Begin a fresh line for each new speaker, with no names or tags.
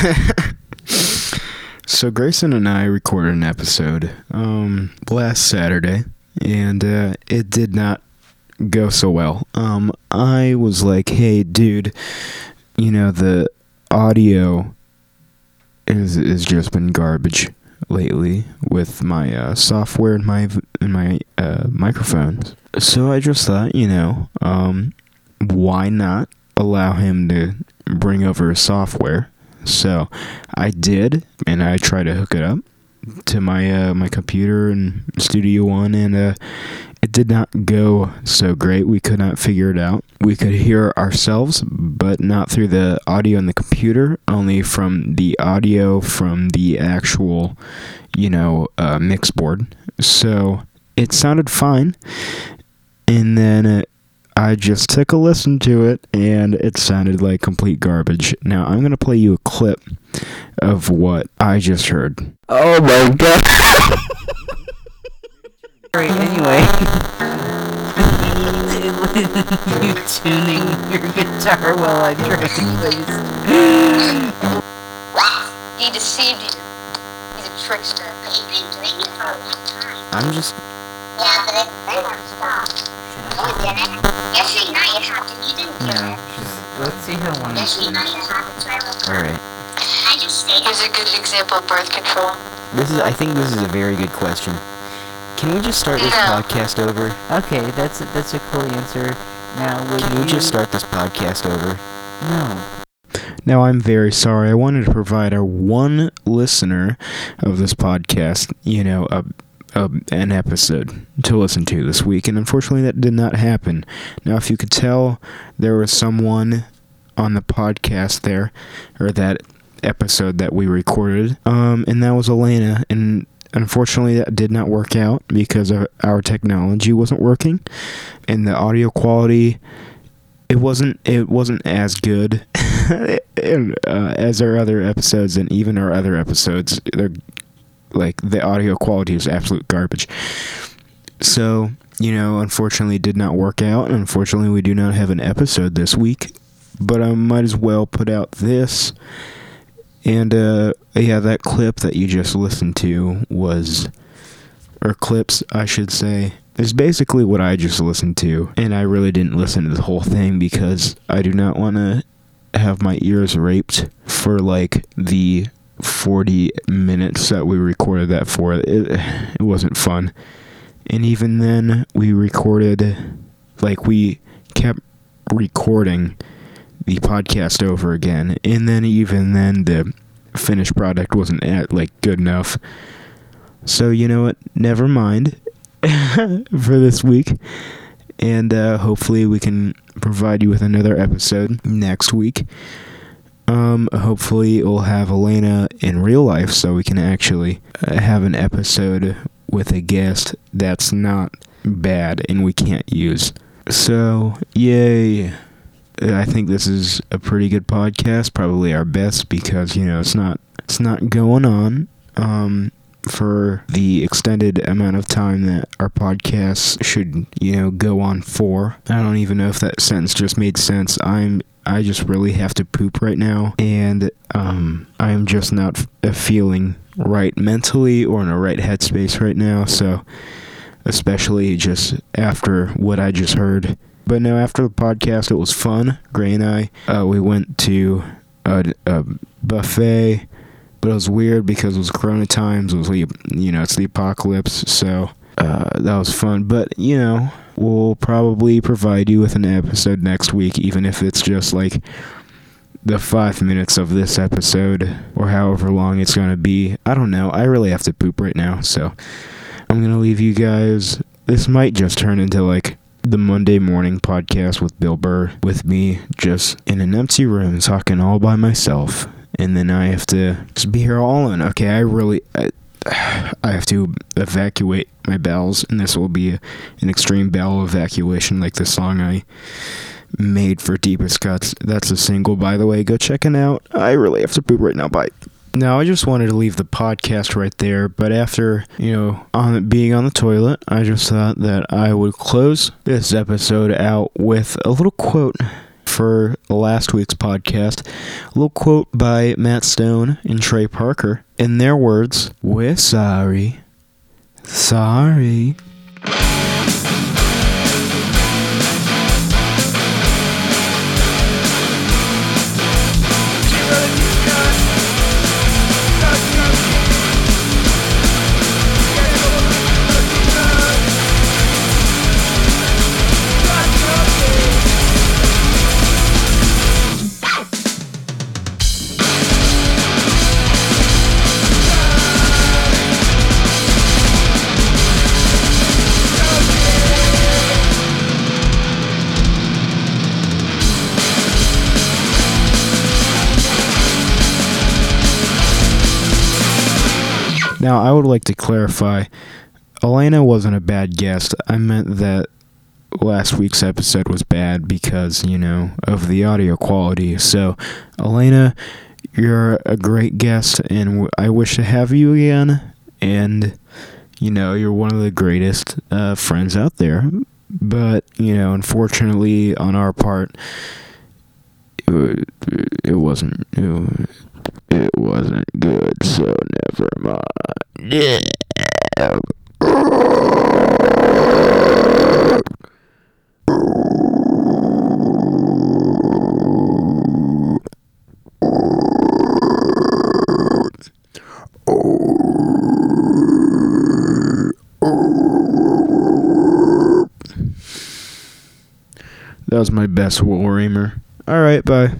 so Grayson and I recorded an episode um, last Saturday, and uh, it did not go so well. Um, I was like, "Hey, dude, you know the audio is is just been garbage lately with my uh, software and my and my uh, microphones." So I just thought, you know, um, why not allow him to bring over his software? So I did, and I tried to hook it up to my uh, my computer and Studio One, and uh, it did not go so great. We could not figure it out. We could hear ourselves, but not through the audio in the computer, only from the audio from the actual, you know, uh, mix board. So it sounded fine, and then uh, I just took a listen to it and it sounded like complete garbage. Now I'm going to play you a clip of what I just heard.
Oh my god. Alright, anyway. you tuning your guitar while I drink, please.
He deceived you. He's a trickster.
He's been doing it for a long time.
I'm just.
Yeah, but they won't stop. No, it didn't. Yesterday night it happened. You didn't do
No,
it.
just. Let's see how long.
Yesterday night it happened, so I woke.
Alright.
I just stayed
Here's a good example of birth control.
This is. I think this is a very good question. Can we just start this
No.
podcast over? Okay, that's a, that's a cool answer. Now, would
Can
you
we just start this podcast over?
No.
Now, I'm very sorry. I wanted to provide our one listener of this podcast, you know, a, an episode to listen to this week, and unfortunately, that did not happen. Now, if you could tell, there was someone on the podcast there, or that episode that we recorded, um, and that was Elena, and unfortunately, that did not work out because our technology wasn't working, and the audio quality it wasn't it wasn't as good uh, as our other episodes and even our other episodes they're like the audio quality is absolute garbage. So you know unfortunately did not work out. Unfortunately we do not have an episode this week but i might as well put out this. And uh yeah that clip that you just listened to was or clips i should say is basically what I just listened to, and I really didn't listen to the whole thing because I do not want to have my ears raped for like the 40 minutes that we recorded that for. It, it wasn't fun. And even then, we recorded, like, we kept recording the podcast over again, and then even then, the finished product wasn't at, like good enough. So you know what? Never mind for this week. And uh, hopefully, we can provide you with another episode next week. Um, hopefully, we'll have Elena in real life so we can actually uh, have an episode with a guest that's not bad and we can't use. So, yay. I think this is a pretty good podcast, probably our best because, you know, it's not it's not going on. Um, for the extended amount of time that our podcast should, you know, go on for. I don't even know if that sentence just made sense. I'm I just really have to poop right now and um I'm just not f- feeling right mentally or in a right headspace right now, so especially just after what I just heard. But no, after the podcast, it was fun. Gray and I, uh, we went to a, a buffet but it was weird because it was Corona times. It was you know it's the apocalypse, so uh, that was fun. But you know we'll probably provide you with an episode next week, even if it's just like the five minutes of this episode or however long it's gonna be. I don't know. I really have to poop right now, so I'm gonna leave you guys. This might just turn into like the Monday morning podcast with Bill Burr, with me just in an empty room talking all by myself and then I have to just be here all alone. Okay, I really, I, I have to evacuate my bowels, and this will be a, an extreme bowel evacuation, like the song I made for Deepest Cuts. That's a single, by the way. Go check it out. I really have to poop right now. Bye. Now, I just wanted to leave the podcast right there, but after, you know, on being on the toilet, I just thought that I would close this episode out with a little quote for last week's podcast. A little quote by Matt Stone and Trey Parker. In their words, we're sorry. Sorry. Now, I would like to clarify Elena wasn't a bad guest. I meant that last week's episode was bad because, you know, of the audio quality. So, Elena, you're a great guest, and I wish to have you again. And, you know, you're one of the greatest uh, friends out there. But, you know, unfortunately, on our part, it, wasn't. It wasn't good, so never mind. That was my best Warhammer. Alright, bye.